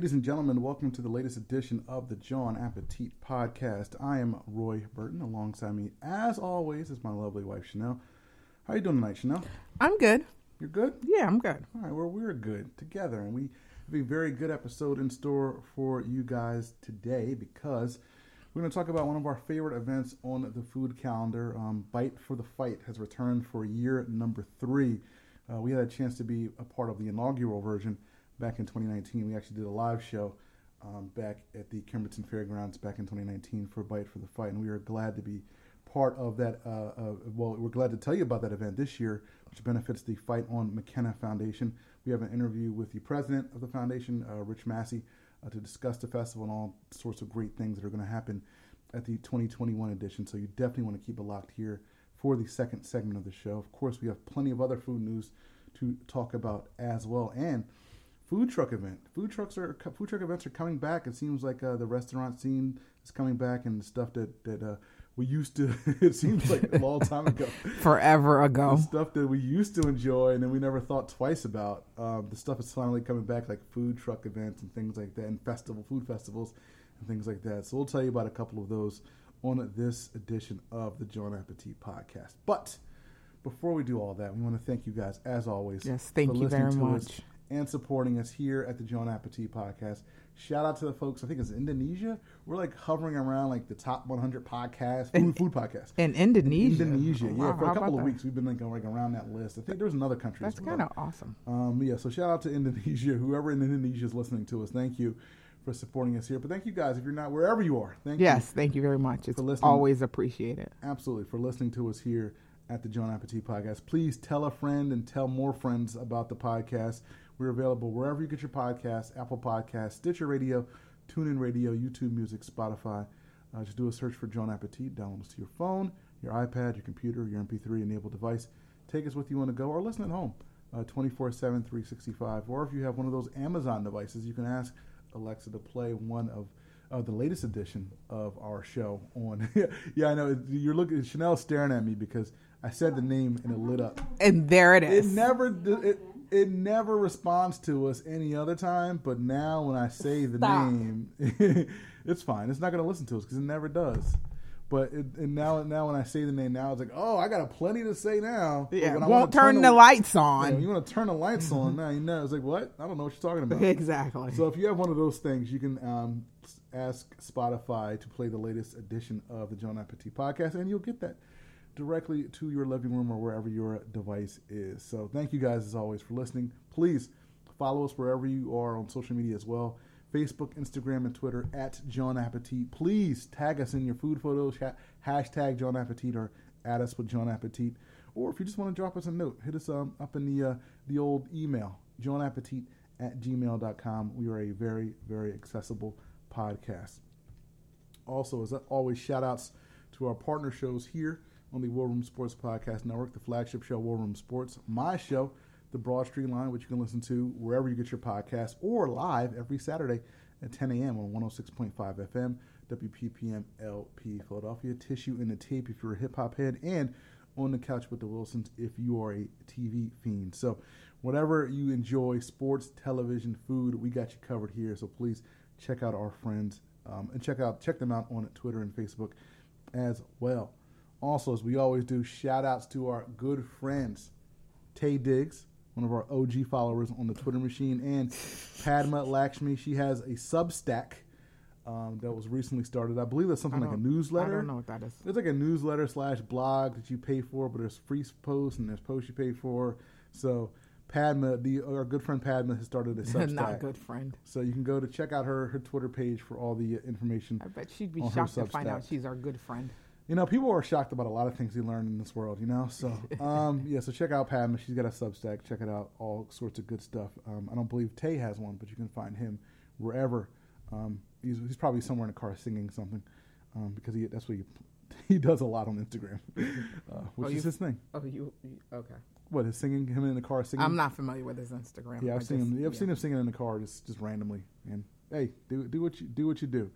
Ladies and gentlemen, welcome to the latest edition of the John Appetit podcast. I am Roy Burton. Alongside me, as always, is my lovely wife Chanel. How you doing tonight, Chanel? I'm good. You're good. Yeah, I'm good. All right. Well, we're good together, and we have a very good episode in store for you guys today because we're going to talk about one of our favorite events on the food calendar. Um, Bite for the Fight has returned for year number three. Uh, we had a chance to be a part of the inaugural version back in 2019. We actually did a live show um, back at the Kimberton Fairgrounds back in 2019 for Bite for the Fight, and we are glad to be part of that. Uh, uh, well, we're glad to tell you about that event this year, which benefits the Fight on McKenna Foundation. We have an interview with the president of the foundation, uh, Rich Massey, uh, to discuss the festival and all sorts of great things that are going to happen at the 2021 edition. So you definitely want to keep it locked here for the second segment of the show. Of course, we have plenty of other food news to talk about as well, and food truck event. Food trucks are food truck events are coming back. It seems like uh, the restaurant scene is coming back, and stuff that that uh, we used to. it seems like a long time ago, forever ago. The stuff that we used to enjoy and then we never thought twice about. Um, the stuff is finally coming back, like food truck events and things like that, and festival food festivals and things like that. So we'll tell you about a couple of those on this edition of the John Appetit podcast. But before we do all that, we want to thank you guys as always. Yes, thank you very much and supporting us here at the John Appetit podcast. Shout out to the folks. I think it's Indonesia. We're like hovering around like the top 100 podcasts, food, food podcasts in Indonesia. In Indonesia, oh, wow, yeah. For a couple of that? weeks, we've been like going around that list. I think there's another country. That's kind of awesome. Um, yeah. So shout out to Indonesia. Whoever in Indonesia is listening to us, thank you for supporting us here. But thank you guys if you're not wherever you are. Thank you. yes, you. thank you very much. It's for listening. always appreciated. Absolutely for listening to us here at the John Appetit podcast. Please tell a friend and tell more friends about the podcast. We're available wherever you get your podcasts Apple Podcasts, Stitcher Radio, TuneIn Radio, YouTube Music, Spotify. Uh, just do a search for John Appetit, download us to your phone, your iPad, your computer, your MP3 enabled device. Take us with you on the go or listen at home uh, 24 7, 365. Or if you have one of those Amazon devices, you can ask Alexa to play one of uh, the latest edition of our show on. yeah, I know. You're looking, Chanel's staring at me because I said the name and it lit up. And there it is. It never, it, it never responds to us any other time, but now when I say the Stop. name, it's fine. It's not going to listen to us because it never does. But it, and now, now when I say the name, now it's like, oh, I got a plenty to say now. Yeah, won't turn, turn the, the, lights on. Yeah, you want to turn the lights on now? You know, it's like what? I don't know what you're talking about. exactly. So if you have one of those things, you can um, ask Spotify to play the latest edition of the John Appetit podcast, and you'll get that directly to your living room or wherever your device is. So thank you guys as always for listening. Please follow us wherever you are on social media as well. Facebook, Instagram, and Twitter at John Appetit. Please tag us in your food photos, hashtag John Appetit, or add us with John Appetit. Or if you just want to drop us a note, hit us um, up in the uh, the old email, johnappetit at gmail.com. We are a very, very accessible podcast. Also, as always, shout outs to our partner shows here on the War Room Sports Podcast Network, the flagship show, War Room Sports. My show, The Broad Street Line, which you can listen to wherever you get your podcast or live every Saturday at 10 a.m. on 106.5 FM, WPPM LP Philadelphia. Tissue in the tape if you're a hip hop head, and on the couch with the Wilsons if you are a TV fiend. So, whatever you enjoy, sports, television, food, we got you covered here. So please check out our friends um, and check out check them out on Twitter and Facebook as well. Also, as we always do, shout outs to our good friends, Taye Diggs, one of our OG followers on the Twitter machine, and Padma Lakshmi. She has a Substack um, that was recently started. I believe that's something like a newsletter. I don't know what that is. It's like a newsletter slash blog that you pay for, but there's free posts and there's posts you pay for. So Padma, the our good friend Padma, has started a Substack. Not good friend. So you can go to check out her her Twitter page for all the information. I bet she'd be shocked to find out she's our good friend you know, people are shocked about a lot of things you learn in this world, you know. So, um, yeah, so check out Padma. She's got a Substack. Check it out. All sorts of good stuff. Um, I don't believe Taye has one, but you can find him wherever. Um, he's, he's probably somewhere in a car singing something um, because he that's what he he does a lot on Instagram, uh, which oh, is his thing. Oh, you, you okay? What is singing him in the car singing? I'm not familiar with his Instagram. Yeah, I've I seen just, him. I've yeah. seen him singing in the car just just randomly. And hey, do do what you do what you do.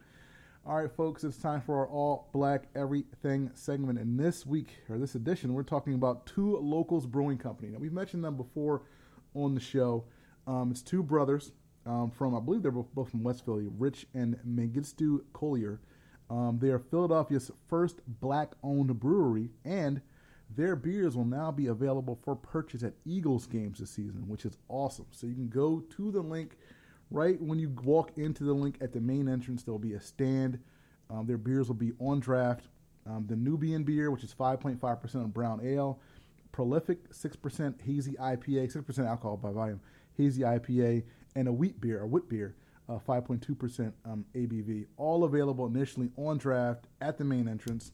All right, folks, it's time for our all black everything segment. And this week, or this edition, we're talking about two locals brewing company. Now, we've mentioned them before on the show. Um, it's two brothers um, from I believe they're both, from West Philly, Rich and Mengistu Collier. Um, they are Philadelphia's first black-owned brewery, and their beers will now be available for purchase at Eagles games this season, which is awesome. So you can go to the Linc right when you walk into the Linc at the main entrance. There will be a stand. Um, their beers will be on draft. Um, the Nubian beer, which is 5.5% of brown ale, prolific 6% hazy IPA, 6% alcohol by volume, hazy IPA, and a wheat beer, a wheat beer, uh, 5.2% um, ABV. All available initially on draft at the main entrance.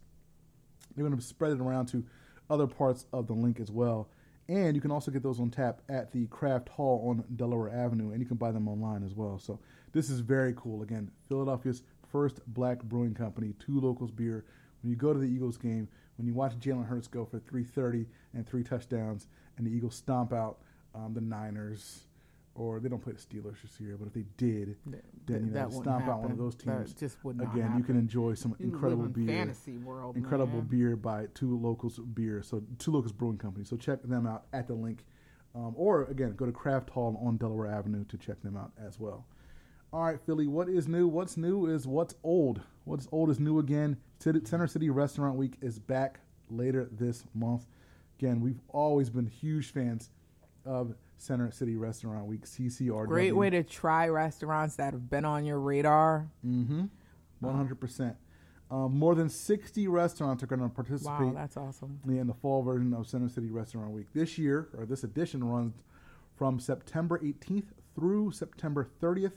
They're going to spread it around to other parts of the Linc as well. And you can also get those on tap at the Craft Hall on Delaware Avenue, and you can buy them online as well. So this is very cool. Again, Philadelphia's first black brewing company, two locals beer. When you go to the Eagles game, when you watch Jalen Hurts go for 330 and three touchdowns, and the Eagles stomp out um, the Niners, or they don't play the Steelers this year, but if they did, then you know stomp out one of those teams. That just would not Again, happen. you can enjoy some you incredible beer. Fantasy world, incredible man. beer by two locals beer. So two locals brewing companies. So check them out at the Linc, um, or again go to Craft Hall on Delaware Avenue to check them out as well. All right, Philly. What is new? What's new is what's old. What's old is new again. Center City Restaurant Week is back later this month. Again, we've always been huge fans of Center City Restaurant Week, CCRW. Great way to try restaurants that have been on your radar. Mm-hmm. One hundred percent. Um, more than 60 restaurants are going to participate. Wow, that's awesome. In the fall version of Center City Restaurant Week. This year, or this edition, runs from September 18th through September 30th.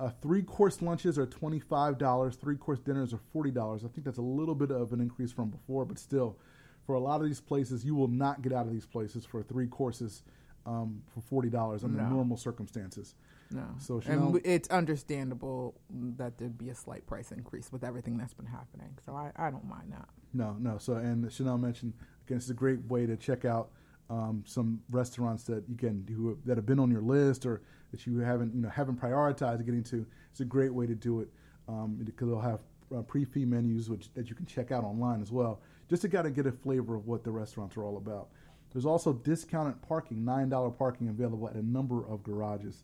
Uh, three course lunches are $25, three course dinners are $40. I think that's a little bit of an increase from before, but still, for a lot of these places, you will not get out of these places for three courses um, for forty dollars under no. normal circumstances. No. So Chanel, and it's understandable that there'd be a slight price increase with everything that's been happening. So I, I don't mind that. No, no. So and Chanel mentioned again, it's a great way to check out um, some restaurants that you can who that have been on your list or that you haven't you know haven't prioritized getting to. It's a great way to do it um, because they'll have uh, prix fixe menus which that you can check out online as well, just to kind of get a flavor of what the restaurants are all about. There's also discounted parking, $9 parking available at a number of garages.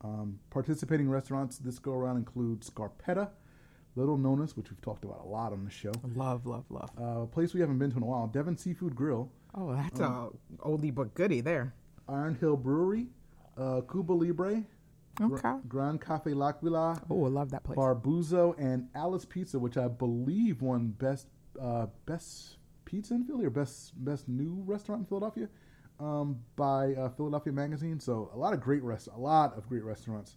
Um, participating restaurants this go around include Scarpetta, Little Nonna's, which we've talked about a lot on the show. Love, love, love. Uh, a place we haven't been to in a while, Devon Seafood Grill. Oh, that's um, a oldie but goodie there. Iron Hill Brewery, uh, Cuba Libre, okay. Grand Cafe L'Aquila. Oh, I love that place. Barbuzo and Alice Pizza, which I believe won best uh, best pizza in Philly or best best new restaurant in Philadelphia um, by uh, Philadelphia Magazine. So a lot of great rest, a lot of great restaurants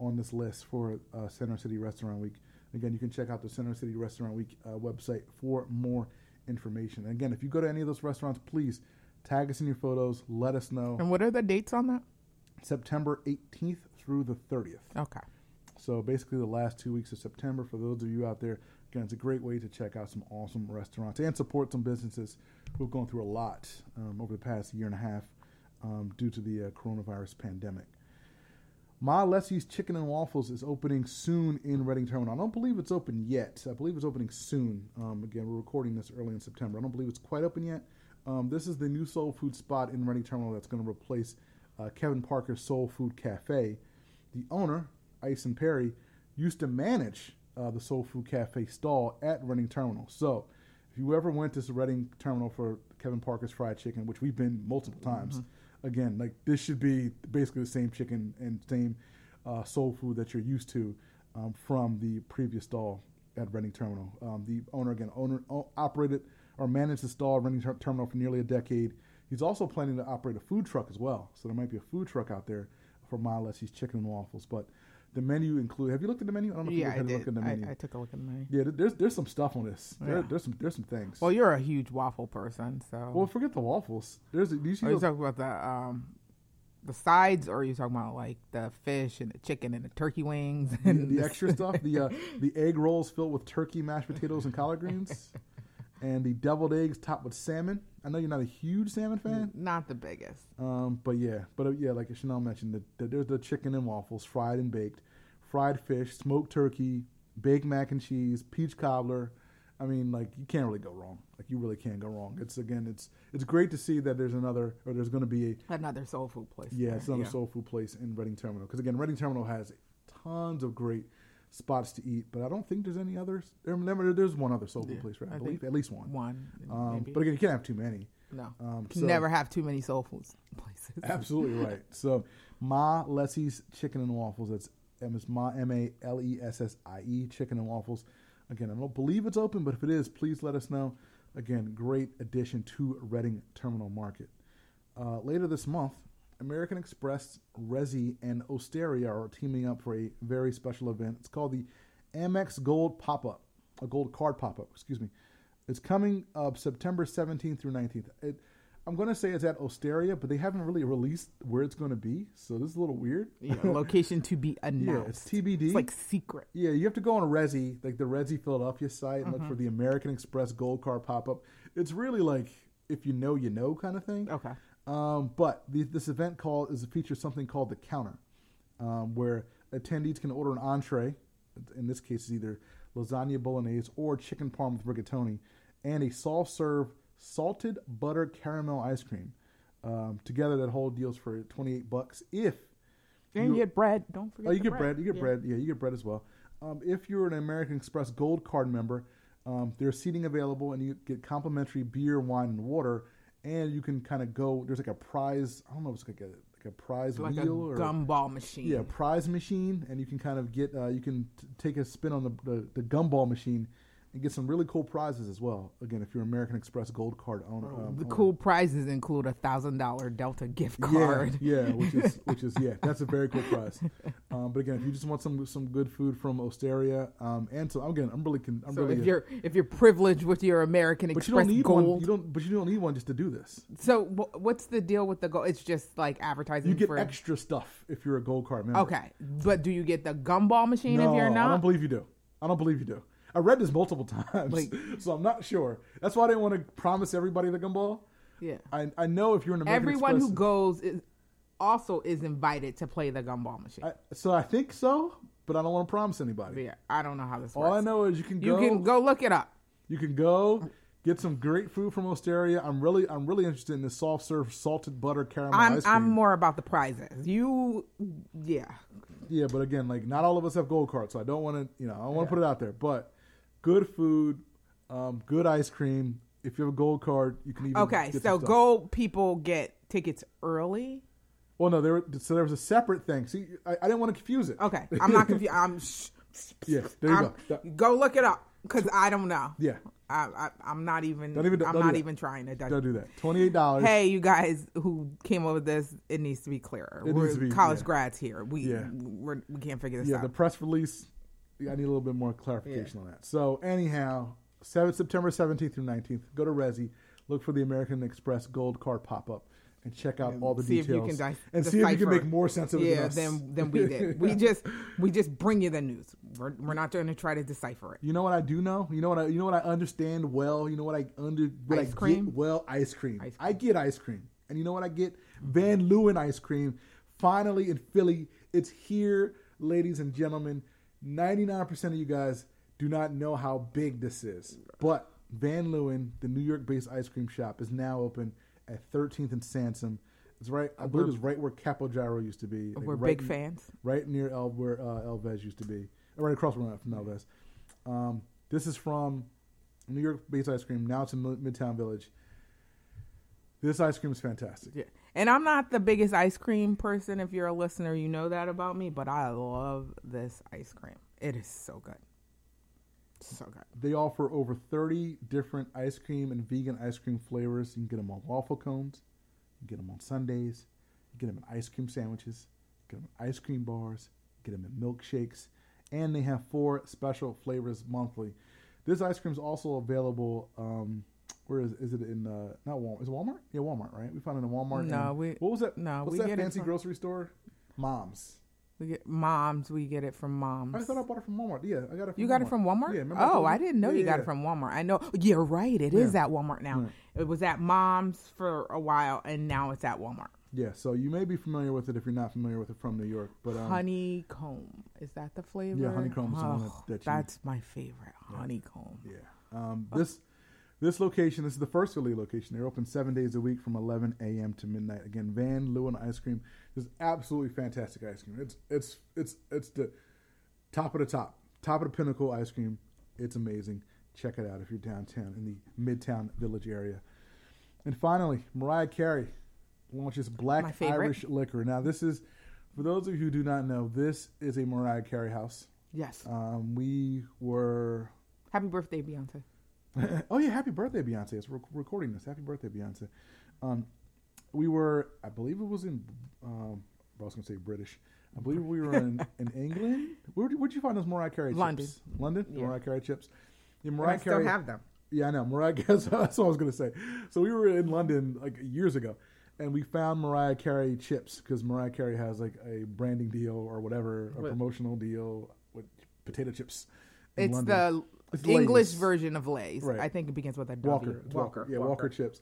on this list for uh, Center City Restaurant Week. Again, you can check out the Center City Restaurant Week uh, website for more information. And again, if you go to any of those restaurants, please tag us in your photos. Let us know. And what are the dates on that? September 18th through the 30th. Okay. So basically, the last two weeks of September for those of you out there Again, it's a great way to check out some awesome restaurants and support some businesses who've gone through a lot um, over the past year and a half um, due to the uh, coronavirus pandemic. Ma Lessie's Chicken and Waffles is opening soon in Reading Terminal. I don't believe it's open yet. I believe it's opening soon. Um, again, we're recording this early in September. I don't believe it's quite open yet. Um, this is the new soul food spot in Reading Terminal that's going to replace uh, Kevin Parker's Soul Food Cafe. The owner, Ison Perry, used to manage uh, the Soul Food Cafe stall at Reading Terminal. So, if you ever went to the Reading Terminal for Kevin Parker's fried chicken, which we've been multiple times, mm-hmm. again, like this should be basically the same chicken and same uh, soul food that you're used to um, from the previous stall at Reading Terminal. Um, the owner, again, owner o- operated or managed the stall at Reading ter- Terminal for nearly a decade. He's also planning to operate a food truck as well. So there might be a food truck out there for Ma Lessie's chicken and waffles. But the menu include. Have you looked at the menu? I don't know yeah, if you had a look at the menu. I, I, took a look at the menu. Yeah, there's there's some stuff on this. There. There's some there's some things. Well, you're a huge waffle person, so. Well, forget the waffles. There's. You see are you talking about the um, the sides, or are you talking about like the fish and the chicken and the turkey wings and the, the extra stuff? The uh, the egg rolls filled with turkey, mashed potatoes, and collard greens, and the deviled eggs topped with salmon. I know you're not a huge salmon fan. Not the biggest. Um, but yeah, but uh, yeah, like Chanel mentioned, the, the, there's the chicken and waffles, fried and baked fried fish, smoked turkey, baked mac and cheese, peach cobbler, I mean, like you can't really go wrong. Like you really can't go wrong. It's again, it's it's great to see that there's another or there's going to be a, another soul food place. Yeah, there. it's another yeah. soul food place in Reading Terminal because again, Reading Terminal has tons of great spots to eat, but I don't think there's any others. There's one other soul food yeah, place, right? I, I believe at least one. One, um, but again, you can't have too many. No, um, so, never have too many soul food places. absolutely right. So, Ma Lessie's Chicken and Waffles. That's Ma M A L E S S I E Chicken and Waffles. Again, I don't believe it's open, but if it is, please let us know. Again, great addition to Reading Terminal Market. Uh, later this month, American Express, Resy, and Osteria are teaming up for a very special event. It's called the Amex Gold Pop Up, a gold card pop up, excuse me. It's coming up September 17th through 19th. It, I'm going to say it's at Osteria, but they haven't really released where it's going to be, so this is a little weird. Yeah, location to be announced. yeah, it's TBD. It's like secret. Yeah, you have to go on Resy, like the Resy Philadelphia site, and mm-hmm. look for the American Express Gold Card pop up. It's really like if you know, you know kind of thing. Okay. Um, but the, this event called is a feature of something called the counter, um, where attendees can order an entree. In this case, it's either lasagna bolognese or chicken parm with rigatoni, and a soft serve salted butter caramel ice cream. Um, together, that whole deal's for twenty eight bucks. If and you, get bread, don't forget. Oh, you get bread. bread. You get yeah. bread. Yeah, you get bread as well. Um, if you're an American Express Gold Card member, um, there's seating available, and you get complimentary beer, wine, and water. And you can kind of go. There's like a prize. I don't know. if It's like a like a prize like wheel a or gumball machine. Yeah, prize machine, and you can kind of get. Uh, you can t- take a spin on the, the the gumball machine and get some really cool prizes as well. Again, if you're American Express Gold Card owner, um, the cool prizes include a thousand dollar Delta gift card. Yeah, yeah, which is which is yeah, that's a very cool prize. Um, but again, if you just want some some good food from Osteria, um, and so again, I'm really I'm so really if you're if you're privileged with your American but Express you don't need Gold, one, you don't but you don't need one just to do this. So what's the deal with the gold? It's just like advertising. You get for... extra stuff if you're a Gold Card member. Okay, but do you get the gumball machine no, if you're not? I don't believe you do. I don't believe you do. I read this multiple times, like, so I'm not sure. That's why I didn't want to promise everybody the gumball. Yeah, I I know if you're an American everyone Express, who goes is also is invited to play the gumball machine. I, so I think so, but I don't want to promise anybody. Yeah, I don't know how this All works. I know is you can go. You can go look it up. You can go get some great food from Osteria. I'm really I'm really interested in the soft serve salted butter caramel I'm, ice cream. I'm more about the prizes. You, yeah. Yeah, but again, like not all of us have gold cards, so I don't want to, you know, I want to yeah. put it out there. But good food, um, good ice cream. If you have a gold card, you can even okay. so gold people get tickets early. Well, no, there were, so there was a separate thing. See, I, I didn't want to confuse it. Okay, I'm not confused. I'm. yeah, there you I'm, go. Go look it up because I don't know. Yeah. I, I, am not even. Don't even I'm don't not even trying to. Don't do that. Twenty eight dollars. Hey, you guys who came up with this, it needs to be clearer. It we're be, college yeah. grads here. We yeah. we're, we can not figure this yeah, out. Yeah, the press release I need a little bit more clarification yeah. on that. So anyhow, 7, September 17th through 19th, go to Resy, look for the American Express Gold Card pop up, and check out and all the see details. If you can di- and see if you can make more sense of it. Yeah, than, than we did. we just we just bring you the news. We're, we're not going to try to decipher it. You know what I do know? You know what I you know what I understand well. You know what I under what ice I cream? get well ice cream. ice cream. I get ice cream, and you know what I get? Van Leeuwen ice cream. Finally in Philly, it's here, ladies and gentlemen. 99% of you guys do not know how big this is. But Van Leeuwen, the New York based ice cream shop, is now open at 13th and Sansom. It's right, I believe it's right where Capogiro used to be. Like we're right big fans. Right near El, where uh, El Vez used to be. Right across from, El Vez. Um, this is from New York based ice cream. Now it's in Midtown Village. This ice cream is fantastic. Yeah. And I'm not the biggest ice cream person. If you're a listener, you know that about me, but I love this ice cream. It is so good. So good. They offer over 30 different ice cream and vegan ice cream flavors. You can get them on waffle cones, you can get them on sundaes, you get them in ice cream sandwiches, you get them in ice cream bars, you get them in milkshakes, and they have four special flavors monthly. This ice cream is also available um, where is is it in uh not Walmart? Is it Walmart? Yeah, Walmart, right? We found it in Walmart. No, we what was that? No, what's we that get fancy from, grocery store? Moms. We get moms. We get it from moms. I thought I bought it from Walmart. Yeah, I got it. from You got Walmart. it from Walmart? Yeah. Oh, I, I didn't know yeah, you got yeah. it from Walmart. I know. You're right. It is Yeah. at Walmart now. It was at mom's for a while, and now it's at Walmart. Yeah, so you may be familiar with it if you're not familiar with it from New York. But um, honeycomb is that the flavor? Yeah, honeycomb is the that- Oh, that you- that's my favorite. Honeycomb. Yeah. Um, this this location, this is the first Philly location. They're open seven days a week from 11 a.m. to midnight. Again, Van Leeuwen Ice Cream is absolutely fantastic ice cream. It's it's it's it's the top of the top, top of the pinnacle ice cream. It's amazing. Check it out if you're downtown in the Midtown Village area. And finally, Mariah Carey launches Black. Irish liquor. Now, this is for those of you who do not know, this is a Mariah Carey house. Yes. Um, we were Happy birthday, Beyonce. Oh yeah, happy birthday, Beyonce! It's rec- recording this. Happy birthday, Beyonce. Um, we were, I believe it was in. Um, I was going to say British. I believe we were in, in England. Where would you find those Mariah Carey London. chips? London. The Yeah. Mariah Carey chips. Yeah, And Mariah I still have them. Yeah, I know. Mariah Carey. That's what I was going to say. So we were in London like years ago, and we found Mariah Carey chips because Mariah Carey has like a branding deal or whatever, a With- promotional deal with potato chips. in It's London. It's the English Lay's. version of Lay's. Right. I think it begins with a W. Walker, it's Walker. yeah, Walker. chips,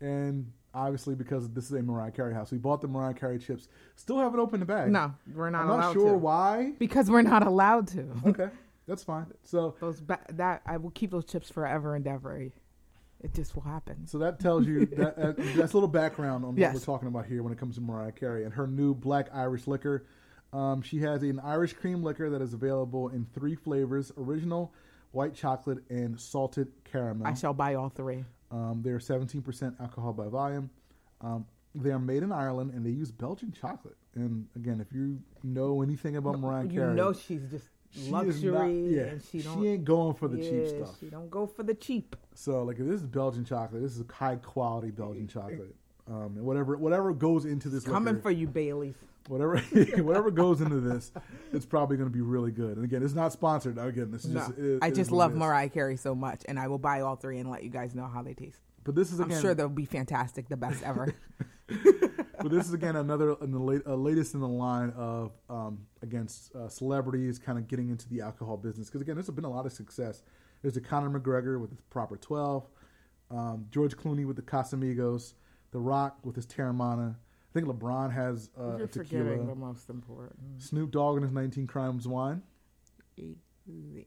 and obviously because this is a Mariah Carey house, we bought the Mariah Carey chips. Still haven't opened the bag. No, we're not I'm allowed not sure to. why. Because we're not allowed to. Okay, that's fine. So, Those ba- that I will keep those chips forever and ever. It just will happen. so that tells you that uh, that's a little background on Yes. what we're talking about here when it comes to Mariah Carey and her new Black Irish liquor. Um, she has an Irish cream liquor that is available in three flavors: original, white chocolate, and salted caramel. I shall buy all three. Um, they're 17% alcohol by volume. Um, they are made in Ireland and they use Belgian chocolate. And again, if you know anything about Mariah Caramel, you know she's just she luxury, not- yeah, and she she, ain't going for the cheap stuff. She don't go for the cheap. So, like, if this is Belgian chocolate, this is high quality Belgian chocolate. Um, and whatever whatever goes into this Coming for you, Bailey's. whatever whatever goes into this, it's probably going to be really good. And again, it's not sponsored. Again, this is No, just it- I just love. Mariah Carey so much, and I will buy all three and let you guys know how they taste. But this is I'm sure they'll be fantastic, the best ever. but this is again another in the late, uh, latest in the line of um, against uh, celebrities kind of getting into the alcohol business because again there's been a lot of success. There's a Conor McGregor with his Proper 12, um, George Clooney with the Casamigos, The Rock with his Teremana. I think LeBron has uh, You're a tequila. forgetting the most important. Snoop Dogg and his 19 Crimes wine. Easy.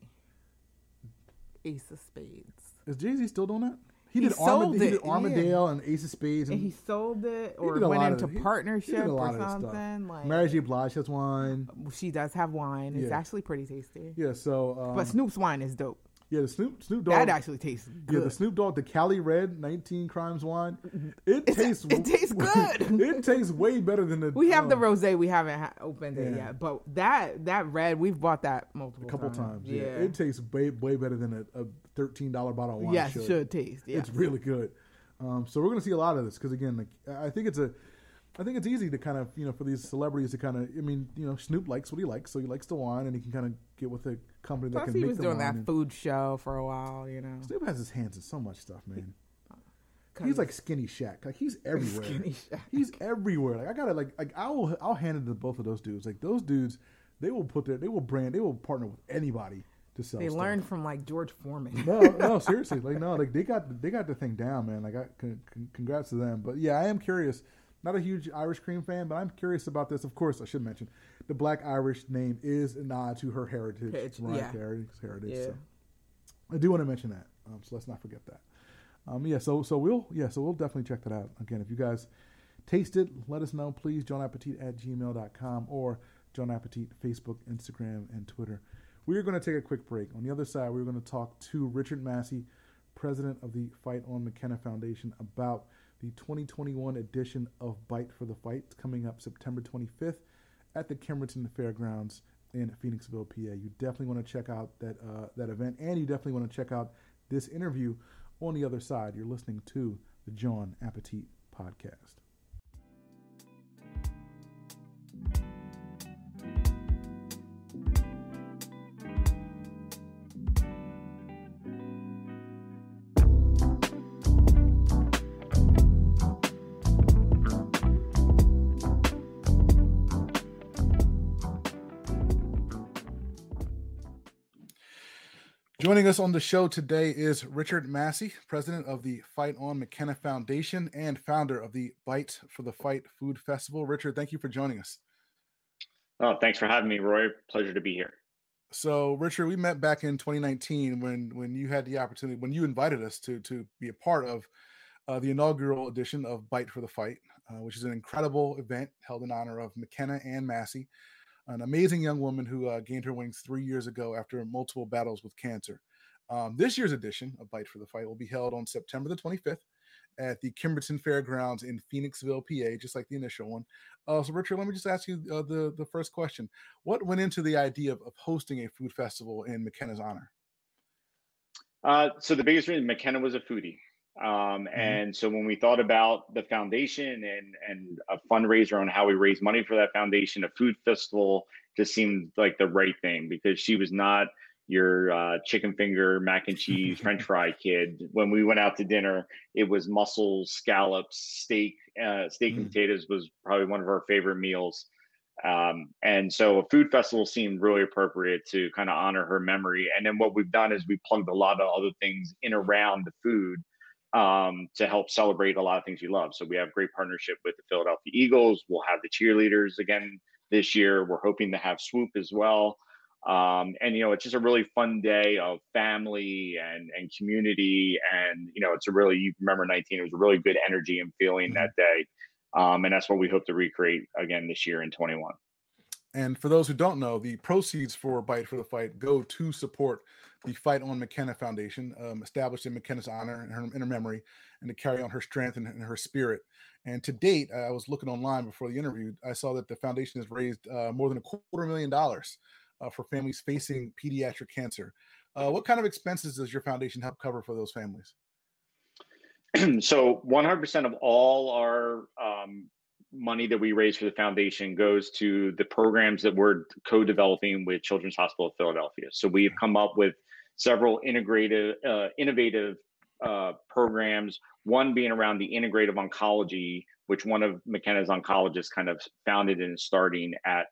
Ace of Spades. Is Jay Z still doing that? He, He did, Armad- he did yeah. Armadale and Ace of Spades And and, he sold it or went into of- he- he partnership or of this stuff. something. Like Mary J. Blige has wine. she does have wine. It's Yeah. actually pretty tasty. Yeah, so um, but Snoop's wine is dope. Yeah, the Snoop Snoop Dogg. That actually tastes good. Yeah, the Snoop Dogg, the Cali Red 19 Crimes wine. It It's- tastes it tastes good. it tastes way better than the we have the um, rosé. We haven't ha- opened it yet, but that that red we've bought that multiple a couple times. Yeah. Yeah, It tastes way way better than a, a $13 bottle of wine yes, should. should taste. Yes. It's really good. Um, so we're going to see a lot of this because again, like I think it's a I think it's easy to kind of, you know, for these celebrities to kind of, I mean, you know, Snoop likes what he likes, so he likes the wine, and he can kind of get with a company that Plus, can he make was doing that food show for a while, you know. Steve has his hands in so much stuff, man. He's like skinny Shaq. Like he's everywhere. Skinny Shaq. He's everywhere. Like I gotta like like I'll I'll hand it to both of those dudes. Like those dudes, they will put their they will brand they will partner with anybody to sell. they stuff. learned from like George Foreman. No, no, seriously. Like no, like they got they got the thing down, man. Like I con- con- congrats to them. But yeah, I am curious. Not a huge Irish cream fan, but I'm curious about this. Of course, I should mention the Black Irish name is a nod to her heritage, Heritage, Mariah yeah. Carey's heritage. Yeah. So I do want to mention that. Um, so let's not forget that. Um, yeah, so so we'll yeah, so we'll definitely check that out. Again, if you guys taste it, let us know, please. JohnAppetit at gmail.com or John Appetit Facebook, Instagram, and Twitter. We are going to take a quick break. On the other side, we're going to talk to Richard Massey, president of the Fight on McKenna Foundation, about the 2021 edition of Bite for the Fight It's coming up September 25th at the Kimberton Fairgrounds in Phoenixville, PA. You definitely want to check out that uh, that event, and you definitely want to check out this interview on the other side. You're listening to the John Appetit podcast. Joining us on the show today is Richard Massey, president of the Fight On McKenna Foundation and founder of the Bite for the Fight Food Festival. Richard, thank you for joining us. Oh, thanks for having me, Roy. Pleasure to be here. So, Richard, we met back in 2019 when when you had the opportunity when you invited us to to be a part of uh, the inaugural edition of Bite for the Fight, uh, which is an incredible event held in honor of McKenna and Massey, an amazing young woman who uh, gained her wings three years ago after multiple battles with cancer. Um, this year's edition of Bite for the Fight will be held on September the 25th at the Kimberton Fairgrounds in Phoenixville, PA, just like the initial one. Uh, so, Richard, let me just ask you uh, the the first question: What went into the idea of, of hosting a food festival in McKenna's honor? Uh, so the biggest reason McKenna was a foodie, um, mm-hmm. and so when we thought about the foundation and and a fundraiser on how we raise money for that foundation, a food festival just seemed like the right thing because she was not your uh, chicken finger, mac and cheese, French fry kid. When we went out to dinner, it was mussels, scallops, steak. Uh, steak mm. and potatoes was probably one of our favorite meals. Um, and so a food festival seemed really appropriate to kind of honor her memory. And then what we've done is we plugged a lot of other things in around the food um, to help celebrate a lot of things you love. So we have great partnership with the Philadelphia Eagles. We'll have the cheerleaders again this year. We're hoping to have Swoop as well. Um, and you know, it's just a really fun day of family and and community, and you know, it's a really you remember 19. It was a really good energy and feeling mm-hmm. that day, um, and that's what we hope to recreate again this year in 21. And for those who don't know, the proceeds for Bite for the Fight go to support the Fight on McKenna Foundation, um, established in McKenna's honor and her, in her memory, and to carry on her strength and, and her spirit. And to date, I was looking online before the interview. I saw that the foundation has raised uh, more than a quarter million dollars uh, for families facing pediatric cancer. Uh, what kind of expenses does your foundation help cover for those families? so 100% of all our um, money that we raise for the foundation goes to the programs that we're co-developing with Children's Hospital of Philadelphia. So we've come up with several integrative, uh, innovative uh, programs. One being around the integrative oncology, which one of McKenna's oncologists kind of founded and starting at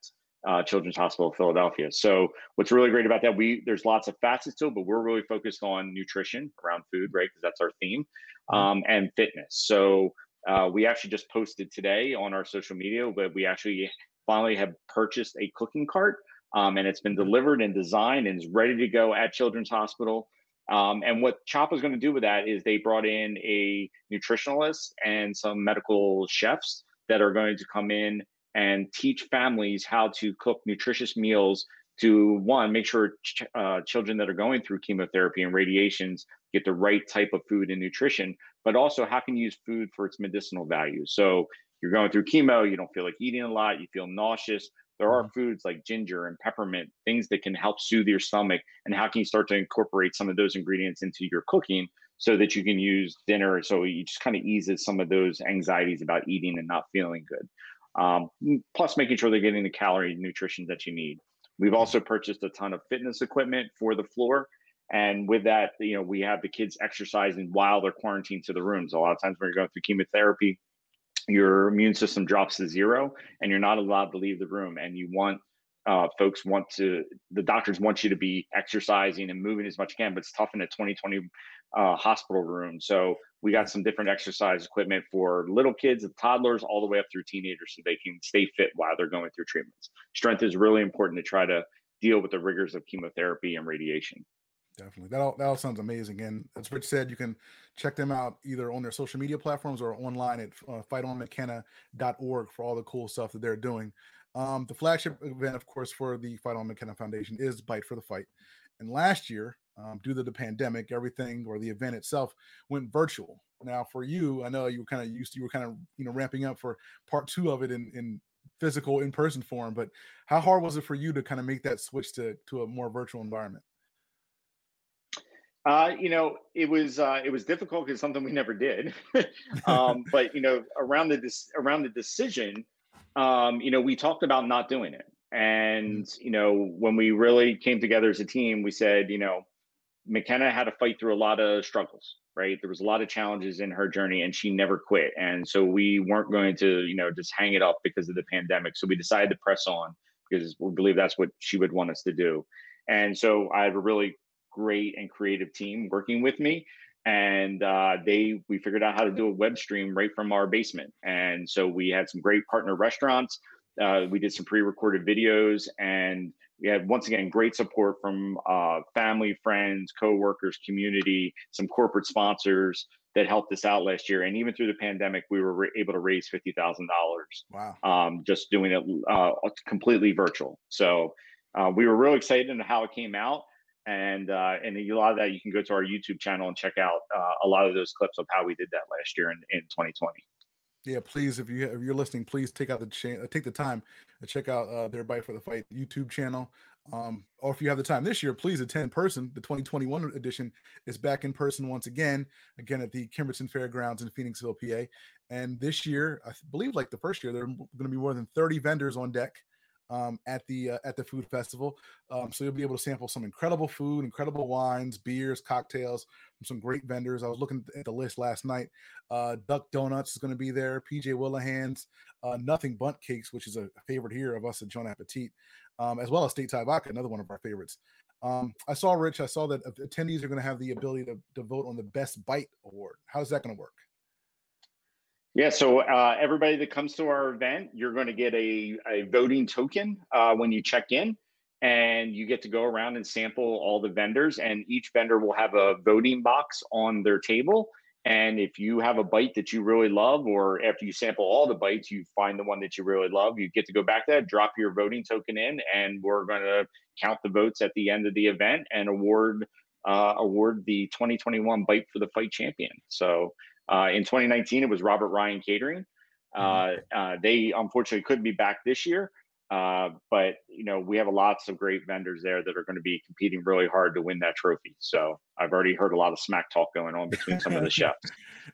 uh, Children's Hospital of Philadelphia. So what's really great about that, we there's lots of facets to it, but we're really focused on nutrition around food, right? Because that's our theme, mm-hmm. um, and fitness. So uh, we actually just posted today on our social media, but we actually finally have purchased a cooking cart, um, and it's been delivered and designed and is ready to go at Children's Hospital. Um, and what CHOP is going to do with that is they brought in a nutritionalist and some medical chefs that are going to come in and teach families how to cook nutritious meals to one make sure ch- uh, children that are going through chemotherapy and radiations get the right type of food and nutrition but also how can you use food for its medicinal value so you're going through chemo you don't feel like eating a lot you feel nauseous there are mm-hmm. foods like ginger and peppermint things that can help soothe your stomach and how can you start to incorporate some of those ingredients into your cooking so that you can use dinner so it just kind of eases some of those anxieties about eating and not feeling good um, plus making sure they're getting the calorie nutrition that you need. We've also purchased a ton of fitness equipment for the floor. And with that, you know, we have the kids exercising while they're quarantined to the rooms. A lot of times when you're going through chemotherapy, your immune system drops to zero and you're not allowed to leave the room. And you want uh, folks want to, the doctors want you to be exercising and moving as much as can, but it's tough in a 2020 uh, hospital room. So we got some different exercise equipment for little kids and toddlers all the way up through teenagers so they can stay fit while they're going through treatments. Strength is really important to try to deal with the rigors of chemotherapy and radiation. Definitely. That all, that all sounds amazing. And as Rich said, you can check them out either on their social media platforms or online at uh, fightonmckenna.org for all the cool stuff that they're doing. Um, the flagship event, of course, for the Fight on McKenna Foundation is Bite for the Fight. And last year, um, due to the pandemic, everything or the event itself went virtual. Now, for you, I know you were kind of used to, you were kind of, you know, ramping up for part two of it in, in physical, in person form. But how hard was it for you to kind of make that switch to, to a more virtual environment? Uh, you know, it was uh, it was difficult because something we never did. um, but you know, around the around the decision, um, you know, we talked about not doing it. And mm-hmm. you know, when we really came together as a team, we said, you know, McKenna had to fight through a lot of struggles, right? There was a lot of challenges in her journey and she never quit. And so we weren't going to, you know, just hang it up because of the pandemic. So we decided to press on because we believe that's what she would want us to do. And so I have a really great and creative team working with me. And uh, they we figured out how to do a web stream right from our basement. And so we had some great partner restaurants. Uh, we did some pre-recorded videos and we had once again great support from uh, family friends co-workers community some corporate sponsors that helped us out last year. And even through the pandemic we were able to raise $50000 wow. um, just doing it uh, completely virtual. So uh, we were really excited in how it came out and uh, and a lot of that you can go to our YouTube channel and check out uh, a lot of those clips of how we did that last year in, in 2020. Yeah, please, if you if you're listening, please take out the cha- take the time to check out uh, their Bite for the Fight YouTube channel. Um, or if you have the time this year, please attend person. The 2021 edition is back in person once again, again at the Kimberton Fairgrounds in Phoenixville, PA. And this year, I believe, like the first year, there are going to be more than 30 vendors on deck um, at the uh, at the food festival. Um, so you'll be able to sample some incredible food, incredible wines, beers, cocktails from some great vendors. I was looking at the list last night. Uh, Duck Donuts is going to be there. PJ Whelihan's, uh, Nothing Bundt Cakes, which is a favorite here of us at Jon Appetit, um, as well as Stateside Vodka, another one of our favorites. Um, I saw Rich. I saw that attendees are going to have the ability to, to vote on the best bite award. How's that going to work? Yeah, so uh, everybody that comes to our event, you're going to get a, a voting token uh, when you check in, and you get to go around and sample all the vendors. And each vendor will have a voting box on their table. And if you have a bite that you really love, or after you sample all the bites, you find the one that you really love, you get to go back that, drop your voting token in, and we're going to count the votes at the end of the event and award uh, award the 2021 Bite for the Fight champion. So uh, in 2019, it was Robert Ryan Catering. Uh, uh, they unfortunately couldn't be back this year, uh, but you know we have lots of great vendors there that are going to be competing really hard to win that trophy. So I've already heard a lot of smack talk going on between some of the chefs.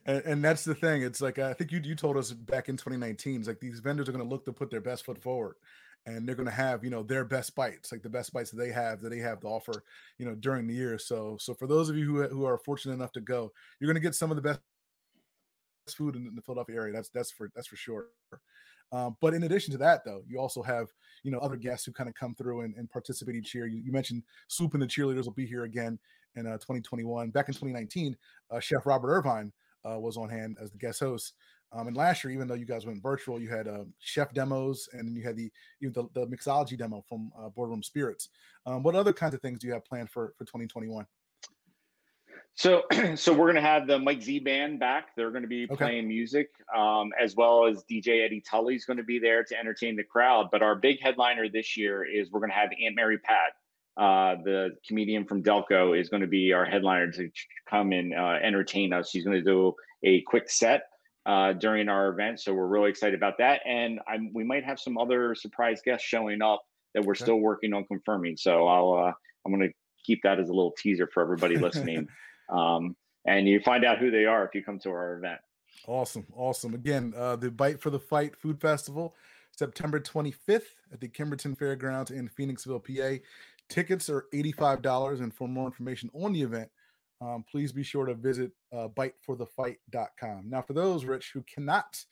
and, and, that's the thing. It's like I think you you told us back in 2019. It's like these vendors are going to look to put their best foot forward and they're going to have you know their best bites like the best bites that they have that they have to offer you know during the year so so for those of you who, who are fortunate enough to go you're going to get some of the best food in, the Philadelphia area. That's that's for that's for sure. Um, but in addition to that, though, you also have you know other guests who kind of come through and, and participate each year. You, you, mentioned Swoop and the cheerleaders will be here again in uh, 2021. Back in 2019, uh, Chef Robert Irvine uh, was on hand as the guest host. Um, and last year, even though you guys went virtual, you had uh, chef demos and you had the even the, the mixology demo from uh, Boardroom Spirits. Um, what other kinds of things do you have planned for for 2021? So, so we're gonna have the Mike Z band back. They're gonna be okay. playing music, um, as well as DJ Eddie Tully's gonna be there to entertain the crowd. But our big headliner this year is we're gonna have Aunt Mary Pat, uh, the comedian from Delco, is gonna be our headliner to come and uh, entertain us. She's gonna do a quick set uh, during our event, so we're really excited about that. And I'm, we might have some other surprise guests showing up that we're okay. still working on confirming. So I'll uh, I'm gonna keep that as a little teaser for everybody listening. Um, and you find out who they are if you come to our event. Awesome. Awesome. Again, uh, the Bite for the Fight Food Festival, September 25th at the Kimberton Fairgrounds in Phoenixville, PA. Tickets are $85. And for more information on the event, um, please be sure to visit uh, biteforthefight.com. Now, for those, Rich, who cannot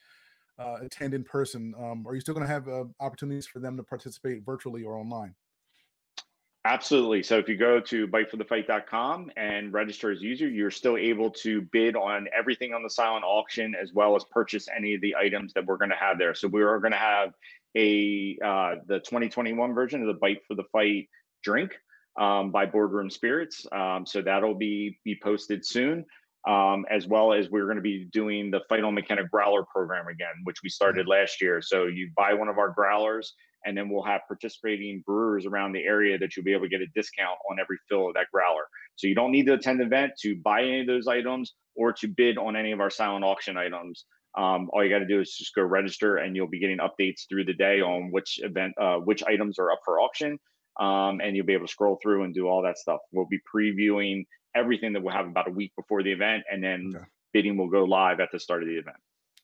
uh, attend in person, um, are you still going to have uh, opportunities for them to participate virtually or online? Absolutely. So if you go to biteforthefight.com and register as a user, you're still able to bid on everything on the silent auction as well as purchase any of the items that we're going to have there. So we are going to have a uh, the 2021 version of the Bite for the Fight drink um, by Boardroom Spirits. Um, so that'll be be posted soon. Um, as well as we're going to be doing the Fight on McKenna Growler program again, which we started last year. So you buy one of our growlers, and then we'll have participating brewers around the area that you'll be able to get a discount on every fill of that growler. So you don't need to attend the event to buy any of those items or to bid on any of our silent auction items. Um, all you got to do is just go register, and you'll be getting updates through the day on which event, uh, which items are up for auction, um, and you'll be able to scroll through and do all that stuff. We'll be previewing everything that we'll have about a week before the event, and then okay. bidding will go live at the start of the event.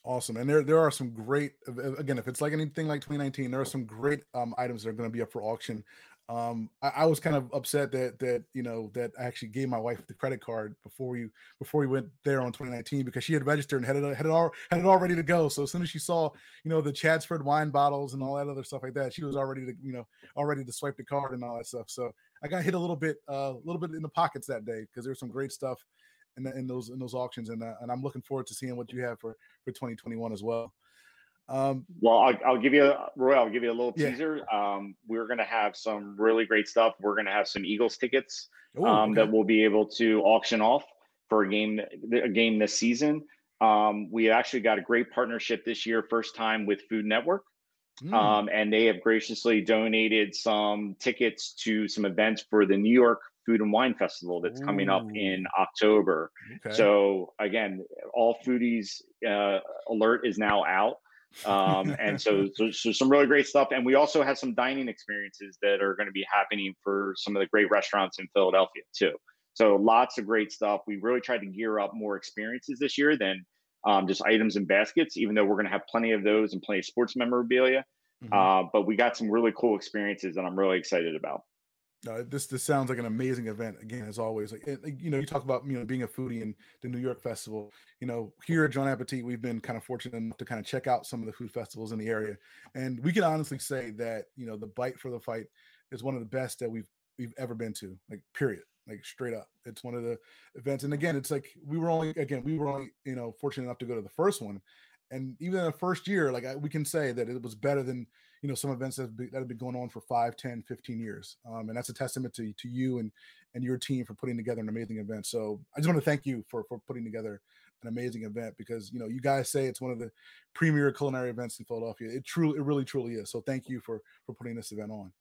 Awesome. And there there are some great again, if it's like anything like 2019, there are some great um, items that are going to be up for auction. Um, I, I, was kind of upset that that you know that I actually gave my wife the credit card before we before we went there on 2019 because she had registered and had it had it all had it all ready to go. So as soon as she saw you know the Chaddsford wine bottles and all that other stuff like that, she was already to you know already to swipe the card and all that stuff. So I got hit a little bit, a uh, little bit in the pockets that day because there's some great stuff in, the, in those in those auctions, and uh, and I'm looking forward to seeing what you have for for 2021 as well. Um, well, I'll, I'll, give you a Roy. I'll give you a little yeah. teaser. Um, we're going to have some really great stuff. We're going to have some Eagles tickets Ooh, um, okay. that we'll be able to auction off for a game a game this season. Um, we actually got a great partnership this year, first time with Food Network. Mm. Um, and they have graciously donated some tickets to some events for the New York Food and Wine Festival that's Ooh. coming up in October. Okay. So again, all foodies uh, alert is now out. um, and so, so, so, some really great stuff. And we also have some dining experiences that are going to be happening for some of the great restaurants in Philadelphia too. So lots of great stuff. We really tried to gear up more experiences this year than um, just items and baskets, even though we're going to have plenty of those and plenty of sports memorabilia. Mm-hmm. Uh, but we got some really cool experiences that I'm really excited about. Uh, this this sounds like an amazing event. Again as always like it, you know you talk about you know being a foodie in the new york festival. You know here at Jawn Appetit we've been kind of fortunate enough to kind of check out some of the food festivals in the area. And we can honestly say that you know the bite for the fight is one of the best that we've we've ever been to like period like straight up. It's one of the events. And again it's like we were only again we were only you know fortunate enough to go to the first one and even in the first year like we can say that it was better than you know some events that have been, that have been going on for 5 10 15 years. Um, and that's a testament to, to you and and your team for putting together an amazing event. So i just want to thank you for for putting together an amazing event because you know you guys say it's one of the premier culinary events in philadelphia. It truly it really truly is. So thank you for for putting this event on.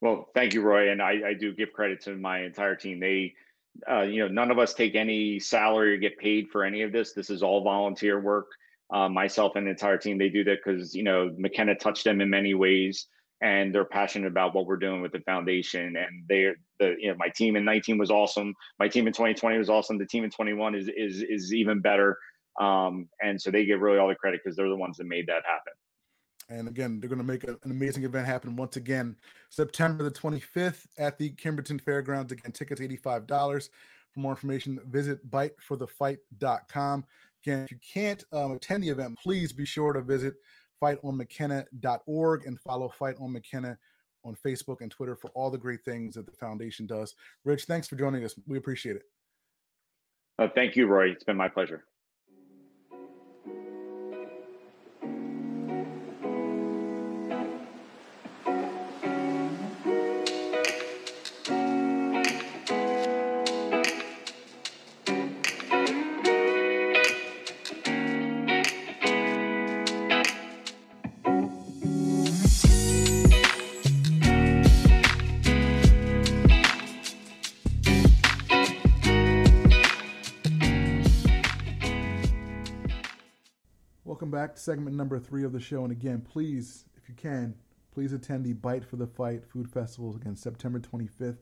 Well thank you roy. And i i do give credit to my entire team. They uh, you know none of us take any salary or get paid for any of this this is all volunteer work uh, myself and the entire team, they do that because you know McKenna touched them in many ways, and they're passionate about what we're doing with the foundation. And they're the you know my team in 19 was awesome. My team in 2020 was awesome. The team in 21 is is is even better. Um, and so they get really all the credit because they're the ones that made that happen. And again, they're going to make a, an amazing event happen once again, September the 25th at the Kimberton Fairgrounds. Again, tickets $85. For more information, visit biteforthefight.com. Again, if you can't um, attend the event, please be sure to visit fightonmckenna.org and follow Fight on McKenna on Facebook and Twitter for all the great things that the foundation does. Rich, thanks for joining us. We appreciate it. Uh, thank you, Roy. It's been my pleasure. Back to segment number three of the show. And again, please, if you can, please attend the Bite for the Fight Food Festival again, September 25th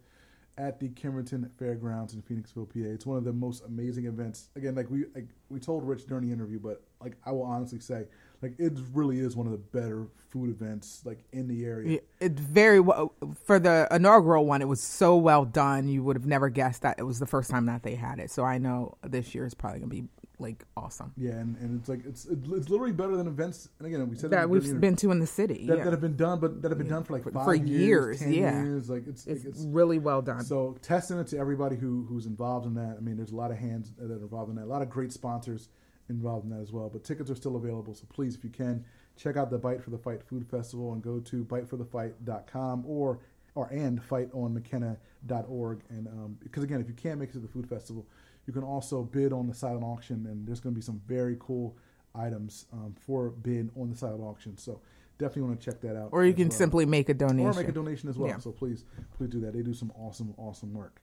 at the Kimberton Fairgrounds in Phoenixville, PA. It's one of the most amazing events. Again, like we like we told Rich during the interview, but like I will honestly say, like it really is one of the better food events like in the area. It's very well for the inaugural one. It was so well done. You would have never guessed that it was the first time that they had it. So I know this year is probably gonna be like awesome. Yeah, and, and it's like it's it's literally better than events. And again, we said that we've been to in the city that, yeah. that, have been done, but that have been done for like five for years, years yeah. Years. Like it's, it's, it's really well done. So testament to everybody who who's involved in that. I mean, there's a lot of hands that are involved in that. A lot of great sponsors involved in that as well. But tickets are still available, so please, if you can, check out the Bite for the Fight Food Festival and go to biteforthefight.com or or and fightonmckenna.org. And um, because again, if you can't make it to the food festival you can also bid on the silent auction, and there's going to be some very cool items um, for bid on the silent auction. So definitely want to check that out. Or you can well. simply make a donation. Or make a donation as well. Yeah. So please, please do that. They do some awesome, awesome work.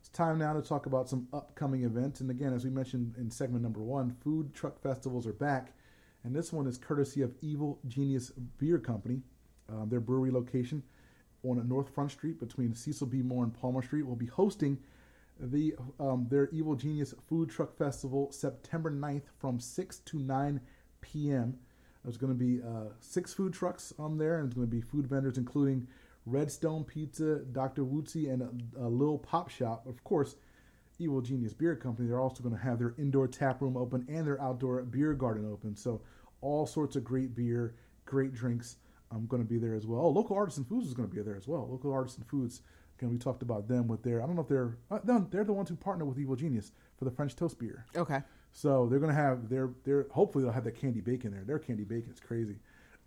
It's time now to talk about some upcoming events. And again, as we mentioned in segment number one, food truck festivals are back. And this one is courtesy of Evil Genius Beer Company. Um, their brewery location on North Front Street between Cecil B. Moore and Palmer Street will be hosting the um, their Evil Genius Food Truck Festival September 9th from 6 to 9 p.m. There's going to be uh, six food trucks on there, and it's going to be food vendors including Redstone Pizza, Dr. Wootsy, and a, a Little Pop Shop. Of course, Evil Genius Beer Company. They're also going to have their indoor tap room open and their outdoor beer garden open. So all sorts of great beer, great drinks I'm going to be there as well. Oh, local artisan foods is going to be there as well. Local artisan foods. Again, we talked about them with their. I don't know if they're. Uh, no, they're the ones who partner with Evil Genius for the French toast beer. Okay. So they're going to have their their. Hopefully, they'll have that candy bacon there. Their candy bacon is crazy.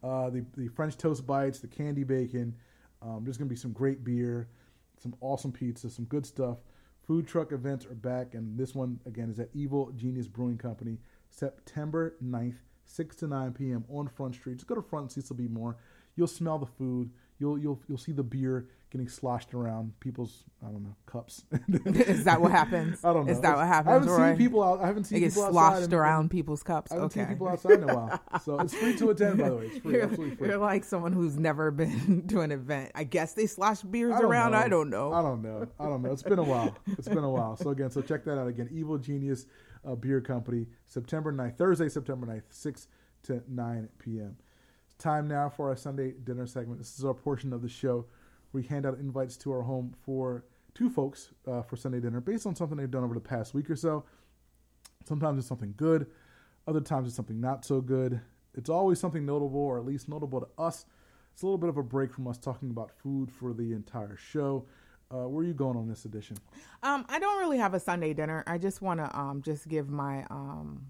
Uh, the the French toast bites, the candy bacon. Um, there's going to be some great beer, some awesome pizza, some good stuff. Food truck events are back, and this one again is at Evil Genius Brewing Company, September 9th, 6 to 9 p.m. on Front Street. Just go to Front Cecil B. Moore. You'll smell the food. You'll you'll you'll see the beer getting sloshed around people's I don't know cups. Is that what happens? I don't know. Is that what happens? I haven't Roy? seen people out. I haven't seen It gets people sloshed around people's cups. I haven't Okay. seen people outside in a while. So it's free to attend, by the way. It's free, You're, absolutely free. you're like someone who's never been to an event. I guess they slosh beers I around. know. I don't know. I don't know. I don't know. It's been a while. It's been a while. So again, so check that out again. Evil Genius uh, Beer Company, September 9th, Thursday, September 9th, 6 to 9 p.m. Time now for our Sunday dinner segment. This is our portion of the show. We hand out invites to our home for two folks uh, for Sunday dinner based on something they've done over the past week or so. Sometimes it's something good, other times it's something not so good. It's always something notable, or at least notable to us. It's a little bit of a break from us talking about food for the entire show. Uh, where are you going on this edition? Um, I don't really have a Sunday dinner. I just want to um just give my um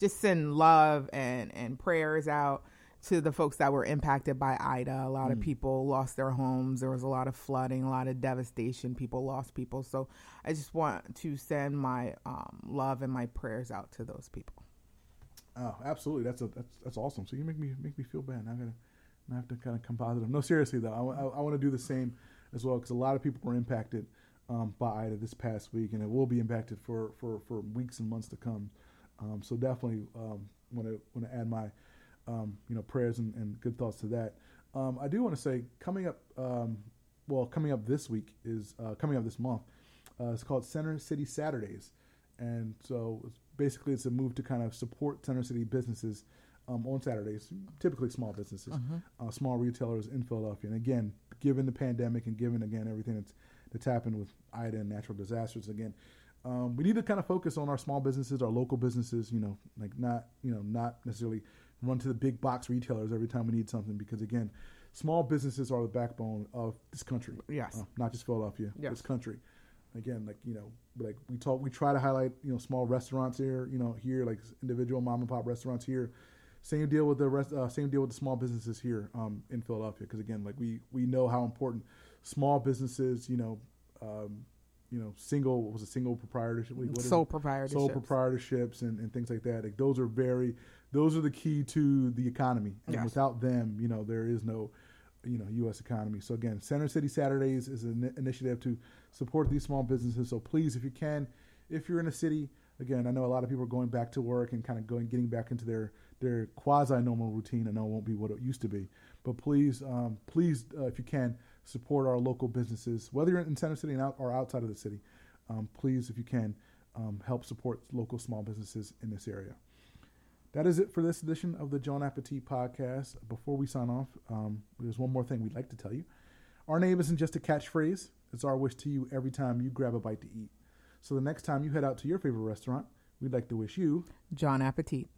just send love and and prayers out to the folks that were impacted by Ida. A lot of people lost their homes. There was a lot of flooding, a lot of devastation. People lost people. So I just want to send my um, love and my prayers out to those people. Oh, absolutely. That's a that's that's awesome. So you make me make me feel bad. Now I gotta I have to kind of come positive. No, seriously though, I, I, I want to do the same as well because a lot of people were impacted um, by Ida this past week, and it will be impacted for for, for weeks and months to come. Um, so definitely um, want to want to add my um, you know prayers and, and good thoughts to that. Um, I do want to say coming up, um, well, coming up this week is uh, coming up this month. Uh, it's called Center City Saturdays, and so it's basically it's a move to kind of support Center City businesses um, on Saturdays, typically small businesses, uh, small retailers in Philadelphia. And again, given the pandemic and given again everything that's that's happened with Ida and natural disasters, again, um, we need to kind of focus on our small businesses, our local businesses. You know, like not you know not necessarily run to the big box retailers every time we need something because again, small businesses are the backbone of this country. Yes. Uh, not just Philadelphia, Yes. this country. Again, like you know, like we talk, we try to highlight you know small restaurants here, you know here like individual mom and pop restaurants here. Same deal with the rest. Uh, same deal with the small businesses here um, in Philadelphia because again, like we we know how important small businesses, you know, um, you know, single what was a single proprietorship, what Sole proprietorships. sole proprietorships and, and things like that. Like those are very, those are the key to the economy. And Yes. without them, you know, there is no, you know, U.S. economy. So again, Center City Saturdays is an initiative to support these small businesses. So please, if you can, if you're in a city, again, I know a lot of people are going back to work and kind of going, getting back into their their quasi normal routine. I know it won't be what it used to be, but please, um, please, uh, if you can, support our local businesses, whether you're in Center City and out, or outside of the city. Um, please, if you can, um, help support local small businesses in this area. That is it for this edition of the Jawn Appetit podcast. Before we sign off, um, there's one more thing we'd like to tell you. Our name isn't just a catchphrase, it's our wish to you every time you grab a bite to eat. So the next time you head out to your favorite restaurant, we'd like to wish you Jawn Appetit.